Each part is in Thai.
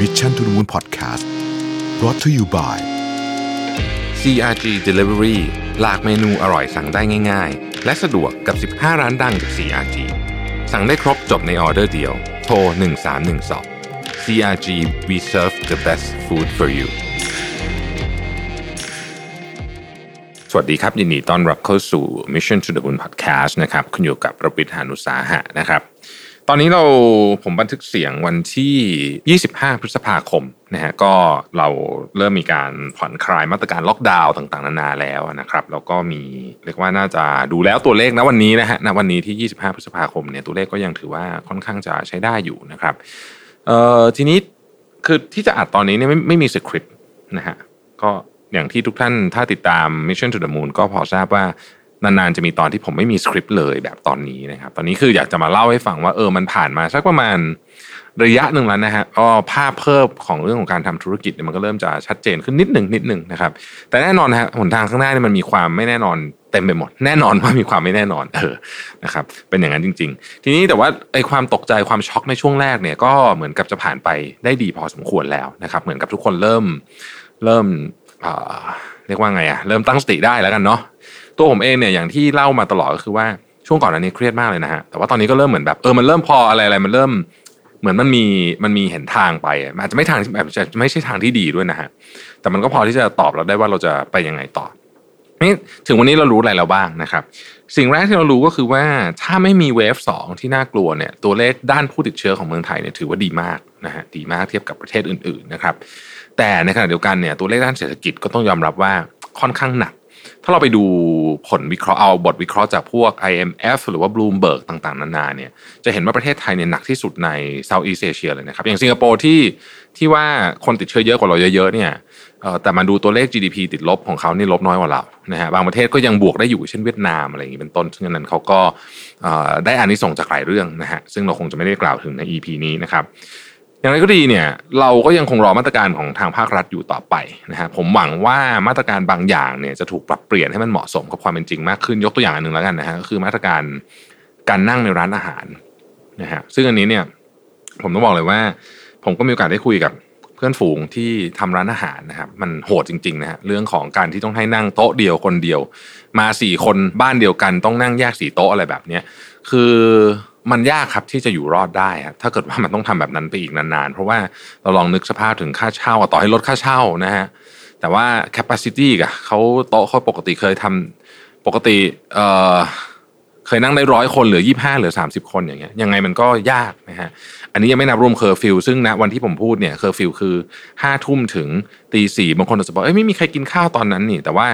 Mission to the Moon Podcast brought to you by CRG Delivery หลากเมนูอร่อยสั่งได้ง่าย ๆ และสะดวกกับ 15 ร้านดังจาก CRG สั่งได้ครบจบในออเดอร์เดียว โทร 1312 CRG we serve the best food for you สวัสดีครับ ยินดีต้อนรับเข้าสู่ Mission to the Moon Podcast นะครับคุณอยู่กับประวิทยานุสาหะนะครับ ตอนนี้เราผมบันทึกเสียงวันที่ 25 พฤษภาคมนะฮะก็เราเริ่มมีการผ่อนคลายมาตรการล็อกดาวน์ต่างๆ นานาแล้วนะครับแล้วก็มีเรียกว่าน่าจะดูแล้วตัวเลขนะวันนี้นะฮะณวันนี้ที่ 25 พฤษภาคมเนี่ยตัวเลขก็ยังถือว่าค่อนข้างจะใช้ได้อยู่นะครับเอ่อทีนี้คือที่จะอัดตอนนี้เนี่ยไม่ไม่มีสคริปต์นะฮะก็อย่างที่ทุกท่านถ้าติดตาม Mission to the Moon ก็พอทราบว่า นานๆจะมีตอนที่ผมไม่มีสคริปต์เลยแบบตอนนี้นะครับ ตอนนี้คืออยากจะมาเล่าให้ฟังว่าเออมันผ่านมาสักประมาณระยะหนึ่งแล้วนะฮะก็ภาพเพิ่มของเรื่องของการทำธุรกิจเนี่ยมันก็เริ่มจะชัดเจนขึ้นนิดหนึ่งนิดหนึ่งนะครับ แต่แน่นอนนะฮะหนทางข้างหน้าเนี่ยมันมีความไม่แน่นอนเต็มไปหมด แน่นอนว่ามีความไม่แน่นอนเออนะครับเป็นอย่างนั้นจริง ๆ ทีนี้แต่ว่าไอ้ความตกใจความช็อกในช่วงแรกเนี่ยก็เหมือนกับจะผ่านไปได้ดีพอสมควรแล้วนะครับ เหมือนกับทุกคนเริ่มเริ่มเอ่อเรียกว่าไงอะเริ่มตั้งสติได้แล้วกันเนาะ ตัวผมเองเนี่ยอย่างที่เล่ามาตลอดก็คือว่าช่วงก่อนอันนี้เครียดมากเลยนะฮะแต่ว่าตอนนี้ก็เริ่มเหมือนแบบเออมันเริ่มพออะไรอะไรมันเริ่มเหมือนมันมีมันมีเห็นทางไปอาจจะไม่ทางแบบไม่ใช่ทางที่ดีด้วยนะฮะแต่มันก็พอที่จะตอบเราได้ว่าเราจะไปยังไงต่อนี่ถึงวันนี้เรารู้อะไรแล้วบ้างนะครับ สิ่งแรกที่เรารู้ก็คือว่าถ้าไม่มีเวฟสองที่น่ากลัวเนี่ยตัวเลขด้านผู้ติดเชื้อของเมืองไทยเนี่ยถือว่าดีมากนะฮะดีมากเทียบกับประเทศอื่นๆนะครับ แต่ในขณะเดียวกันเนี่ยตัวเลขด้านเศรษฐกิจก็ต้องยอมรับว่าค่อนข้างหนัก ถ้าเราไปดูผลวิเคราะห์เอาบทวิเคราะห์จากพวก IMF หรือว่า Bloomberg ต่างๆ นานาเนี่ยจะเห็นว่าประเทศไทยเนี่ยหนักที่สุดใน Southeast Asia เลยนะครับ อย่างสิงคโปร์ที่ที่ว่าคนติดเชื้อเยอะกว่าเราเยอะๆเนี่ยแต่มาดูตัวเลข GDP ติดลบของเขานี่ลบน้อยกว่าเรานะฮะบางประเทศก็ยังบวกได้อยู่เช่นเวียดนามอะไรอย่างนี้เป็นต้น ซึ่งนั้นเขาก็ได้อานิสงส์จากหลายเรื่องนะฮะซึ่งเราคงจะไม่ได้กล่าวถึงใน EP นี้นะครับ อย่างไรก็ดีเนี่ยเราก็ยังคงรอมาตรการของทางภาครัฐอยู่ต่อไปนะฮะผมหวังว่ามาตรการบางอย่างเนี่ยจะถูกปรับเปลี่ยนให้มันเหมาะสมกับความเป็นจริงมากขึ้นยกตัวอย่างอันหนึ่งแล้วกันนะฮะก็คือมาตรการการนั่งในร้านอาหารนะฮะซึ่งอันนี้เนี่ยผมต้องบอกเลยว่า ผมก็มีโอกาสได้คุยกับเพื่อนฝูงที่ทำร้านอาหารนะครับมันโหดจริงๆนะฮะเรื่องของการที่ต้องให้นั่งโต๊ะเดียวคนเดียว มาสี่คนบ้านเดียวกันต้องนั่งแยกสี่โต๊ะอะไรแบบเนี้ยคือ มันยากครับที่จะอยู่รอดได้ครับถ้าเกิดว่ามันต้องทำแบบนั้นไปอีกนานๆ เพราะว่าเราลองนึกสภาพถึงค่าเช่าต่อให้ลดค่าเช่านะฮะแต่ว่า capacity กะเขาโต๊ะเขาปกติเคยทำปกติเอ่อเคยนั่งได้ร้อยคนเหลือยี่ห้าเหลือสามสิบคนอย่างเงี้ยยังไงมันก็ยากนะฮะอันนี้ยังไม่นับรวมเคอร์ฟิวซึ่งณวันที่ผมพูดเนี่ยเคอร์ฟิวคือห้าทุ่มถึงตีสี่บางคนอาจจะบอกเอ้ยไม่มีใครกินข้าวตอนนั้นนี่ แต่ว่า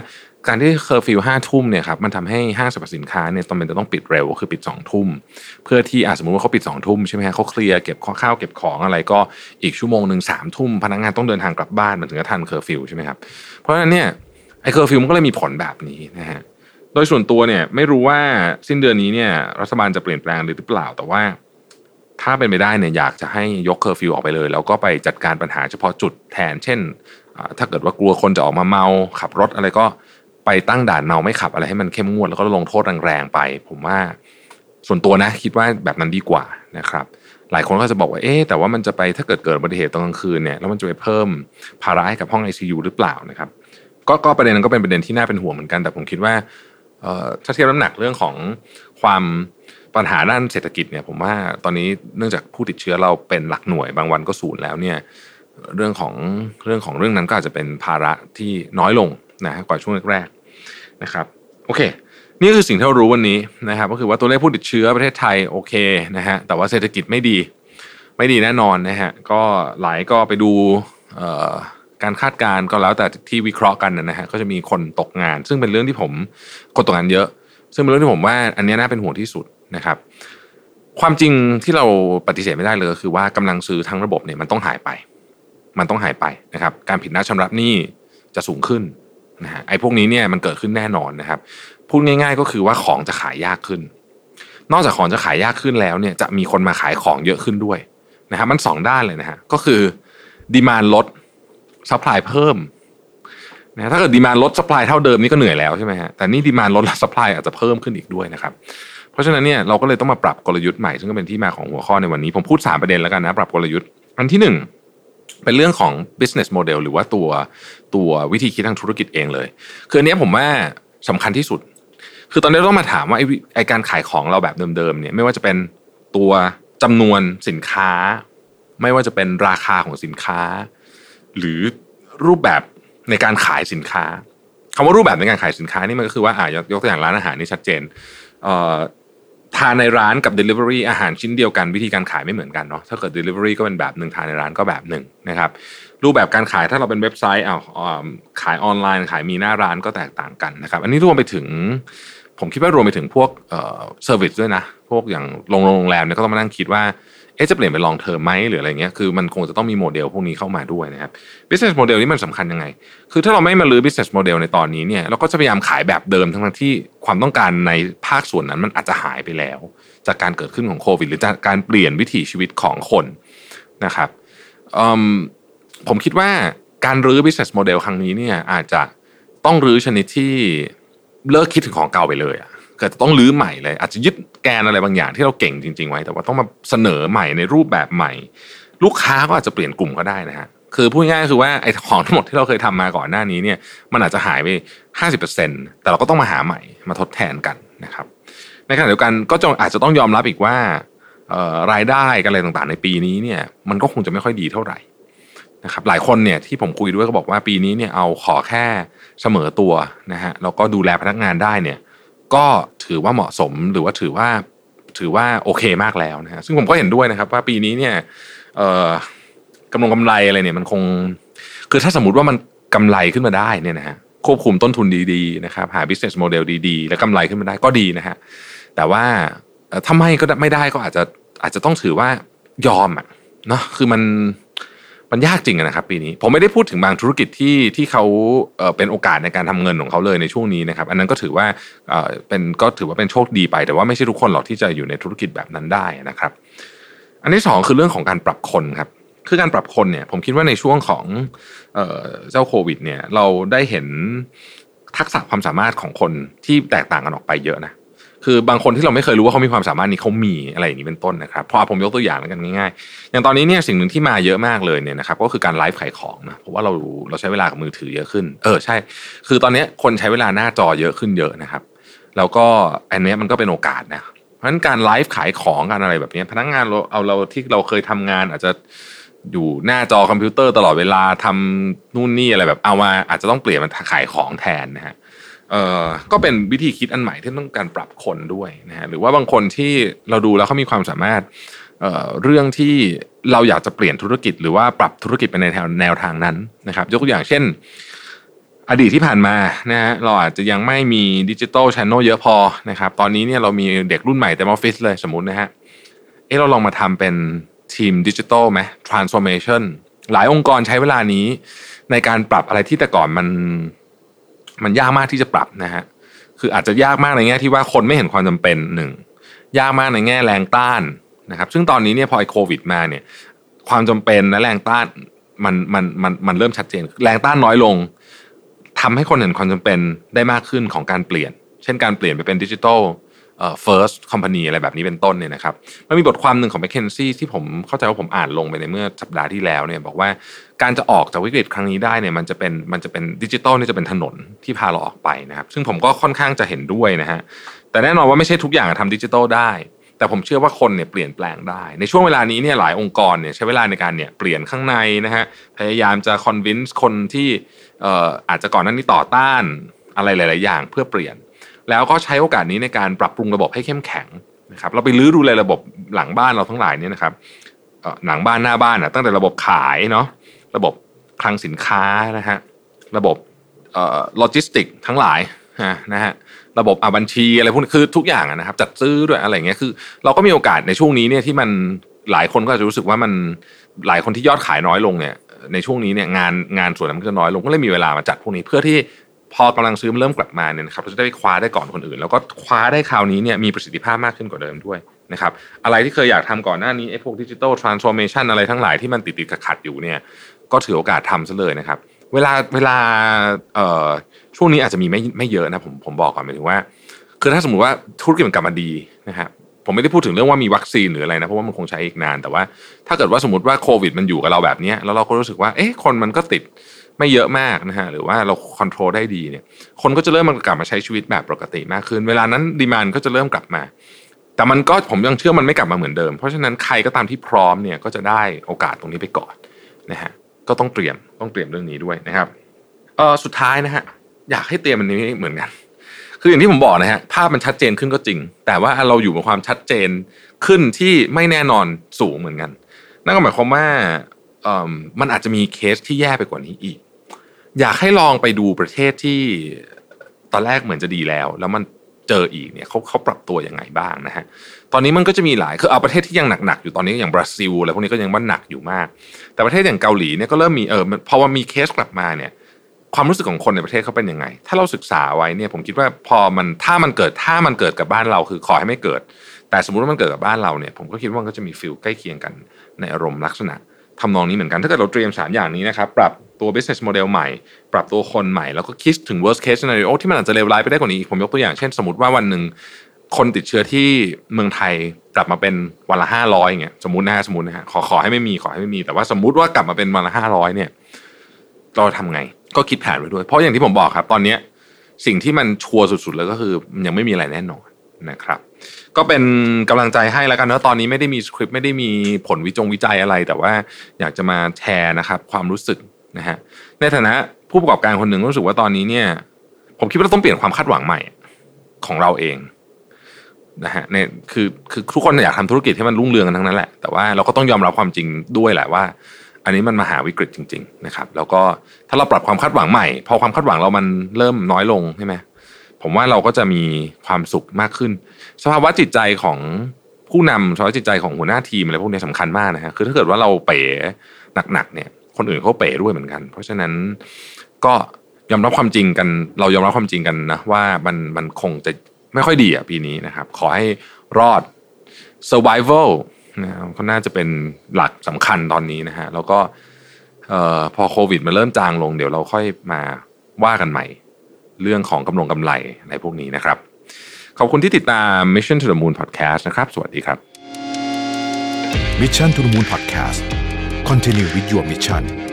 การที่เคอร์ฟิวห้าทุ่มเนี่ยครับมันทำให้ห้างสรรพสินค้าเนี่ยต้องเป็นจะต้องปิดเร็วก็คือปิดสองทุ่มเพื่อที่อาสมมติว่าเขาปิดสองทุ่มใช่ไหมฮะเขาเคลียร์เก็บข้าวเก็บของอะไรก็อีกชั่วโมงหนึ่งสามทุ่มพนักงานต้องเดินทางกลับบ้านมันถึงจะทันเคอร์ฟิวใช่ไหมครับเพราะฉะนั้นเนี่ยไอ้เคอร์ฟิวมันก็เลยมีผลแบบนี้นะฮะโดยส่วนตัวเนี่ยไม่รู้ว่าสิ้นเดือนนี้เนี่ยรัฐบาลจะเปลี่ยนแปลงหรือเปล่าแต่ว่า ถ้าเป็นไปได้เนี่ยอยากจะให้ยกเคอร์ฟิวออกไปเลย แล้วก็ไปจัดการปัญหาเฉพาะจุดแทน เช่น ถ้าเกิดว่ากลัวคนจะออกมาเมาขับรถอะไรก็ ไปตั้งด่านเมาไม่ขับอะไรให้มันเข้มงวดแล้วก็ลงโทษแรงๆไป ผมว่าส่วนตัวนะคิดว่าแบบนั้นดีกว่านะครับ หลายคนก็จะบอกว่าเอ๊แต่ว่ามันจะไปถ้าเกิดเกิดอุบัติเหตุตอนกลางคืนเนี่ยแล้วมันจะไปเพิ่มภาระให้กับห้อง ICU หรือเปล่านะครับก็ก็ประเด็นนั้นก็เป็นประเด็นที่น่าเป็นห่วงเหมือนกันแต่ผมคิดว่าถ้าเทียบน้ำหนักเรื่องของความปัญหาด้านเศรษฐกิจเนี่ยผมว่าตอนนี้เนื่องจากผู้ติดเชื้อเราเป็นหลักหน่วยบางวันก็ศูนย์แล้วเนี่ยเรื่องของเรื่องของเรื่องนั้นก็อาจจะเป็นภาระที่น้อยลงนะกว่าช่วงแรก นะครับโอเค นี่คือสิ่งที่เรารู้วันนี้นะครับ ก็คือว่าตัวเลขผู้ติดเชื้อประเทศไทยโอเคนะฮะแต่ว่าเศรษฐกิจไม่ดี ไม่ดีแน่นอนนะฮะก็หลายก็ไปดูการคาดการณ์ก็แล้วแต่ที่วิเคราะห์กันนะฮะก็จะมีคนตกงาน ซึ่งเป็นเรื่องที่ผมคนตกงานเยอะ ซึ่งเป็นเรื่องที่ผมว่า อันนี้น่าเป็นห่วงที่สุดนะครับ ความจริงที่เราปฏิเสธไม่ได้เลยก็คือว่ากำลังซื้อทั้งระบบเนี่ยมันต้องหายไป มันต้องหายไปนะครับ การผิดนัดชำระหนี้จะสูงขึ้น นะฮะไอ้พวกนี้เนี่ยมันเกิดขึ้นแน่นอนนะครับ พูดง่าย ๆ ก็คือว่าของจะขายยากขึ้น นอกจากของจะขายยากขึ้นแล้วเนี่ยจะมีคนมาขายของเยอะขึ้นด้วยนะครับมันสองด้านเลยนะฮะก็คือ demand ลด supply เพิ่มนะถ้าเกิด demand ลด supply เท่าเดิมนี่ก็เหนื่อยแล้วใช่ไหมฮะแต่นี่ demand ลด supply อาจจะเพิ่มขึ้นอีกด้วยนะครับเพราะฉะนั้นเนี่ยเราก็เลยต้องมาปรับกลยุทธ์ใหม่ซึ่งก็เป็นที่มาของหัวข้อในวันนี้ผมพูด 3 ประเด็นแล้วกันนะปรับกลยุทธ์อันที่ 1 เป็นเรื่องของ business model หรือว่าตัวตัววิธีคิดทางธุรกิจเองเลย คืออันนี้ผมว่าสำคัญที่สุด คือตอนนี้ต้องมาถามว่าไอไอการขายของเราแบบเดิมๆเนี่ยไม่ว่าจะเป็นตัวจำนวนสินค้า ไม่ว่าจะเป็นราคาของสินค้า หรือรูปแบบในการขายสินค้าคำว่ารูปแบบในการขายสินค้านี่มันก็คือว่าอ่ายกยกตัวอย่างร้านอาหารนี่ชัดเจนเอ่อ ทานในร้านกับ Delivery อาหารชิ้นเดียวกันวิธีการขายไม่เหมือนกันเนาะถ้าเกิด Delivery ก็เป็นแบบหนึ่งทานในร้านก็แบบหนึ่งนะครับรูปแบบการขายถ้าเราเป็นเว็บไซต์เอาขายออนไลน์ ขายมีหน้าร้านก็แตกต่างกันนะครับ อันนี้รวมไปถึง ผมคิดว่ารวมไปถึงพวก service ด้วยนะ พวกอย่างโรงแรมเนี่ยก็ต้องมานั่งคิดว่า อ๊ะจะเปลี่ยนเป็น long term ไหมหรืออะไรเงี้ยคือมันคงจะต้องมีโมเดลพวกนี้เข้ามาด้วยนะครับ business model นี่มันสำคัญยังไง คือถ้าเราไม่มาลื้อ business model ในตอนนี้เนี่ยเราก็จะพยายามขายแบบเดิมทั้งที่ความต้องการในภาคส่วนนั้นมันอาจจะหายไปแล้ว จากการเกิดขึ้นของโควิด หรือจากการเปลี่ยนวิถีชีวิตของคนนะครับมผมคิดว่าการรื้อ business model ครั้งนี้เนี่ยอาจจะต้องรื้อชนิดที่เลิกคิดถึงของเก่าไปเลยอะ เกิดต้องรื้อใหม่เลย อาจจะยึดแกนอะไรบางอย่างที่เราเก่งจริง ๆ ไว้ แต่ว่าต้องมาเสนอใหม่ในรูปแบบใหม่ ลูกค้าก็อาจจะเปลี่ยนกลุ่มก็ได้นะฮะคือพูดง่ายๆคือว่าไอ้ของทั้งหมดที่เราเคยทำมาก่อนหน้านี้เนี่ยมันอาจจะหายไป 50%แต่เราก็ต้องมาหาใหม่มาทดแทนกันนะครับ ในขณะเดียวกันก็จงอาจจะต้องยอมรับอีกว่ารายได้กันอะไรต่างๆ ในปีนี้เนี่ยมันก็คงจะไม่ค่อยดีเท่าไหร่นะครับหลายคนเนี่ยที่ผมคุยด้วยก็บอกว่าปีนี้เนี่ยเอาขอแค่เสมอตัวนะฮะแล้วก็ดูแลพนักงานได้เนี่ย ก็ถือว่าเหมาะสมหรือว่าถือว่าถือว่าโอเคมากแล้วนะฮะซึ่งผมก็เห็นด้วยนะครับ ว่าปีนี้เนี่ยกำลงกำไรอะไรเนี่ยมันคง คือถ้าสมมติว่ามันกำไรขึ้นมาได้เนี่ยนะฮะควบคุมต้นทุนดีๆนะครับหา business model ดีๆ แล้วกำไรขึ้นมาได้ก็ดีนะฮะแต่ว่าเอ่อถ้าไม่ก็ไม่ได้ก็อาจจะอาจจะต้องถือว่ายอมอะเนาะคือมัน มันยากจริงนะครับปีนี้ผมไม่ได้พูดถึงบางธุรกิจที่ที่เขาเป็นโอกาสในการทำเงินของเขาเลยในช่วงนี้นะครับ อันนั้นก็ถือว่าเป็นก็ถือว่าเป็นโชคดีไป แต่ว่าไม่ใช่ทุกคนหรอกที่จะอยู่ในธุรกิจแบบนั้นได้นะครับ อันที่สองคือเรื่องของการปรับคนครับคือการปรับคนเนี่ยผมคิดว่าในช่วงของเจ้าโควิดเนี่ยเราได้เห็นทักษะความสามารถของคนที่แตกต่างกันออกไปเยอะนะ คือบางคนที่เราไม่เคยรู้ว่าเขามีความสามารถนี้เขามีอะไรอย่างนี้เป็นต้นนะครับพอผมยกตัวอย่างแล้วกันง่ายๆ อย่างตอนนี้เนี่ยสิ่งหนึ่งที่มาเยอะมากเลยเนี่ยนะครับก็คือการไลฟ์ขายของนะเพราะว่าเราเราใช้เวลากับมือถือเยอะขึ้น เออใช่ คือตอนนี้คนใช้เวลาหน้าจอเยอะขึ้นเยอะนะครับ แล้วก็อันนี้มันก็เป็นโอกาสนะเพราะฉะนั้นการไลฟ์ขายของกันอะไรแบบนี้พนักงานเราเอาเราที่เราเคยทำงาน อาจจะอยู่หน้าจอคอมพิวเตอร์ตลอดเวลาทำนู่นนี่อะไรแบบเอามาอาจจะต้องเปลี่ยนมาขายของแทนนะฮะ ก็เป็นวิธีคิดอันใหม่ที่ต้องการปรับคนด้วยนะฮะหรือว่าบางคนที่เราดูแล้วเขามีความสามารถเเรื่องที่เราอยากจะเปลี่ยนธุรกิจ หรือว่าปรับธุรกิจไปในแนวแนวทางนั้นนะครับ ยกตัวอย่างเช่น อดีตที่ผ่านมานะฮะเราอาจจะยังไม่มีดิจิ t a ลช n น e l เยอะพอนะครับ ตอนนี้เนี่ยเรามีเด็กรุ่นใหม่เต็มออฟฟิศเลยสมมตินะฮะเอะเราลองมาทำเป็นทีมดิจิ t a ลไหม transformation หลายองค์กรใช้เวลานี้ในการปรับอะไรที่แต่ก่อนมัน มันยากมากที่จะปรับนะฮะคืออาจจะยากมากในแง่ที่ว่าคนไม่เห็นความจำเป็นหนึ่งยากมากในแง่แรงต้านนะครับ ซึ่งตอนนี้เนี่ยพอไอโควิดมาเนี่ย ความจำเป็นและแรงต้านมันมันมันมันเริ่มชัดเจน แรงต้านน้อยลงทำให้คนเห็นความจำเป็นได้มากขึ้นของการเปลี่ยน เช่นการเปลี่ยนไปเป็นดิจิทัล first company อะไรแบบนี้เป็นต้นเนี่ยนะครับมันมีบทความหนึ่งของ m c k เคนซี่ที่ผมเข้าใจว่าผมอ่านลงไปในเมื่อสัปดาห์ที่แล้วเนี่ยบอกว่าการจะออกจากวิกฤตครั้งนี้ได้เนี่ยมันจะเป็นมันจะเป็นดิจิทัลนี่จะเป็นถนนที่พาเราออกไปนะครับ ซึ่งผมก็ค่อนข้างจะเห็นด้วยนะฮะแต่แน่นอนว่าไม่ใช่ทุกอย่างทำดิจิทัลได้ แต่ผมเชื่อว่าคนเนี่ยเปลี่ยนแปลงได้ ในช่วงเวลานี้เนี่ยหลายองค์กรเนี่ยใช้เวลาในการเนี่ยเปลี่ยนข้างในนะฮะพยายามจะคอนวินส์คนที่เอ่ออาจจะก่อนหน้านี้ต่อต้านอะไรหลาย ๆ อย่างเพื่อเปลี่ยน แล้วก็ใช้โอกาสนี้ในการปรับปรุงระบบให้เข้มแข็งนะครับเราไปลื้อดูเลยระบบหลังบ้านเราทั้งหลายเนี่ยนะครับหลังบ้านหน้าบ้านอะตั้งแต่ระบบขายเนาะระบบคลังสินค้านะฮะระบบเออโลจิสติกทั้งหลายนะฮะระบบบัญชีอะไรพวกนี้คือทุกอย่างนะครับ จัดซื้อด้วยอะไรเงี้ยคือ เราก็มีโอกาสในช่วงนี้เนี่ยที่มันหลายคนก็จะรู้สึกว่ามันหลายคนที่ยอดขายน้อยลงเนี่ยในช่วงนี้เนี่ยงานงานส่วนนั้นมันก็น้อยลงก็เลยมีเวลามาจัดพวกนี้เพื่อที่ พอกำลังซื้อมันเริ่มกลับมาเนี่ยนะครับเราจะได้ไปคว้าได้ก่อนคนอื่น แล้วก็คว้าได้คราวนี้เนี่ยมีประสิทธิภาพมากขึ้นกว่าเดิมด้วยนะครับอะไรที่เคยอยากทำก่อนหน้านี้ไอ้พวก digital transformation อะไรทั้งหลายที่มันติดติดขัดอยู่เนี่ยก็ถือโอกาสทำซะเลยนะครับ เวลาเวลาเอ่อช่วงนี้อาจจะมีไม่ไม่เยอะนะผมผมบอกก่อนหมายถึงว่า คือถ้าสมมติว่าธุรกิจมันกลับมาดีนะครับผมไม่ได้พูดถึงเรื่องว่ามีวัคซีนหรืออะไรนะเพราะว่ามันคงใช้อีกนานแต่ว่า ถ้าเกิดว่าสมมติว่าโควิดมันอยู่กับเราแบบนี้แล้วเราก็รู้สึกว่าเอ๊ะคนมันก็ติด ไม่เยอะมากนะฮะหรือว่าเราควบคุมได้ดีเนี่ยคนก็จะเริ่มมันกลับมาใช้ชีวิตแบบปกติมากขึ้น เวลานั้นดีมานก็จะเริ่มกลับมา แต่มันก็ผมยังเชื่อมันไม่กลับมาเหมือนเดิม เพราะฉะนั้นใครก็ตามที่พร้อมเนี่ยก็จะได้โอกาสตรงนี้ไปก่อนนะฮะก็ต้องเตรียมต้องเตรียมเรื่องนี้ด้วยนะครับเออสุดท้ายนะฮะอยากให้เตรียมมันนี้เหมือนกัน คืออย่างที่ผมบอกนะฮะภาพมันชัดเจนขึ้นก็จริง แต่ว่าเราอยู่บนความชัดเจนขึ้นที่ไม่แน่นอนสูงเหมือนกัน นั่นก็หมายความว่าเออมันอาจจะมีเคสที่แย่ไปกว่านี้อีก อยากให้ลองไปดูประเทศที่ตอนแรกเหมือนจะดีแล้ว แล้วมันเจออีกเนี่ยเขาเขาปรับตัวยังไงบ้างนะฮะตอนนี้มันก็จะมีหลายคือเอาประเทศที่ยังหนักๆอยู่ตอนนี้อย่างบราซิลอะไรพวกนี้ก็ยังว่าหนักอยู่มาก แต่ประเทศอย่างเกาหลีเนี่ยก็เริ่มมีเออพอว่ามีเคสกลับมาเนี่ยความรู้สึกของคนในประเทศเขาเป็นยังไง ถ้าเราศึกษาไว้เนี่ยผมคิดว่าพอมันถ้ามันเกิดถ้ามันเกิดกับบ้านเราคือขอให้ไม่เกิด แต่สมมุติว่ามันเกิดกับบ้านเราเนี่ยผมก็คิดว่ามันก็จะมีฟิลใกล้เคียงกันในอารมณ์ลักษณะทำนองนี้เหมือนกันถ้าเกิดเราเตรียมสามอย่างนี้นะครับปรับ ตัว business model ใหม่ ปรับตัวคนใหม่ แล้วก็คิดถึง worst case scenario ที่มันอาจจะเลวร้ายไปได้กว่านี้อีกผมยกตัวอย่างเช่นสมมติว่าวันหนึ่งคนติดเชื้อที่เมืองไทยกลับมาเป็นวันละห้าร้อยเงี้ยสมมตินะฮะสมมตินะฮะขอขอให้ไม่มีขอให้ไม่มี แต่ว่าสมมติว่ากลับมาเป็นวันละห้าร้อยเนี่ยเราทำไง ก็คิดแผนไว้ด้วย เพราะอย่างที่ผมบอกครับ ตอนเนี้ยสิ่งที่มันชัวร์สุดๆเลยก็คือมันยังไม่มีอะไรแน่นอนนะครับ ก็เป็นกำลังใจให้แล้วกันเนะตอนนี้ไม่ได้มีสคริปต์ไม่ได้มีผลวิจงวิจัยอะไร แต่ว่าอยากจะมาแชร์นะครับ ความรู้สึก นะฮะในฐานะผู้ประกอบการคนหนึ่งรู้สึกว่าตอนนี้เนี่ย ผมคิดว่าเราต้องเปลี่ยนความคาดหวังใหม่ของเราเองนะฮะเนี่ยคือคือทุกคนอยากทำธุรกิจให้มันรุ่งเรืองกันทั้งนั้นแหละแต่ว่าเราก็ต้องยอมรับความจริงด้วยแหละว่า อันนี้มันมหาวิกฤตจริง ๆ นะครับ แล้วก็ถ้าเราปรับความคาดหวังใหม่ พอความคาดหวังเรามันเริ่มน้อยลงใช่ไหมผมว่าเราก็จะมีความสุขมากขึ้น สภาวะจิตใจของผู้นำสภาวะจิตใจของหัวหน้าทีมอะไรพวกนี้สำคัญมากนะฮะคือถ้าเกิดว่าเราเป๋หนักๆเนี่ย คนอื่นเขาเป๋ด้วยเหมือนกัน เพราะฉะนั้นก็ยอมรับความจริงกัน เรายอมรับความจริงกันนะว่ามันมันคงจะไม่ค่อยดีอะปีนี้นะครับ ขอให้รอด survival นะครับก็น่าจะเป็นหลักสำคัญตอนนี้นะฮะแล้วก็พอโควิดมันเริ่มจางลงเดี๋ยวเราค่อยมาว่ากันใหม่ เรื่องของกำลงกำไรอะไรพวกนี้นะครับ ขอบคุณที่ติดตาม Mission to the Moon Podcast นะครับ สวัสดีครับ Mission to the Moon Podcast Kontinue, Wiki wa Michani.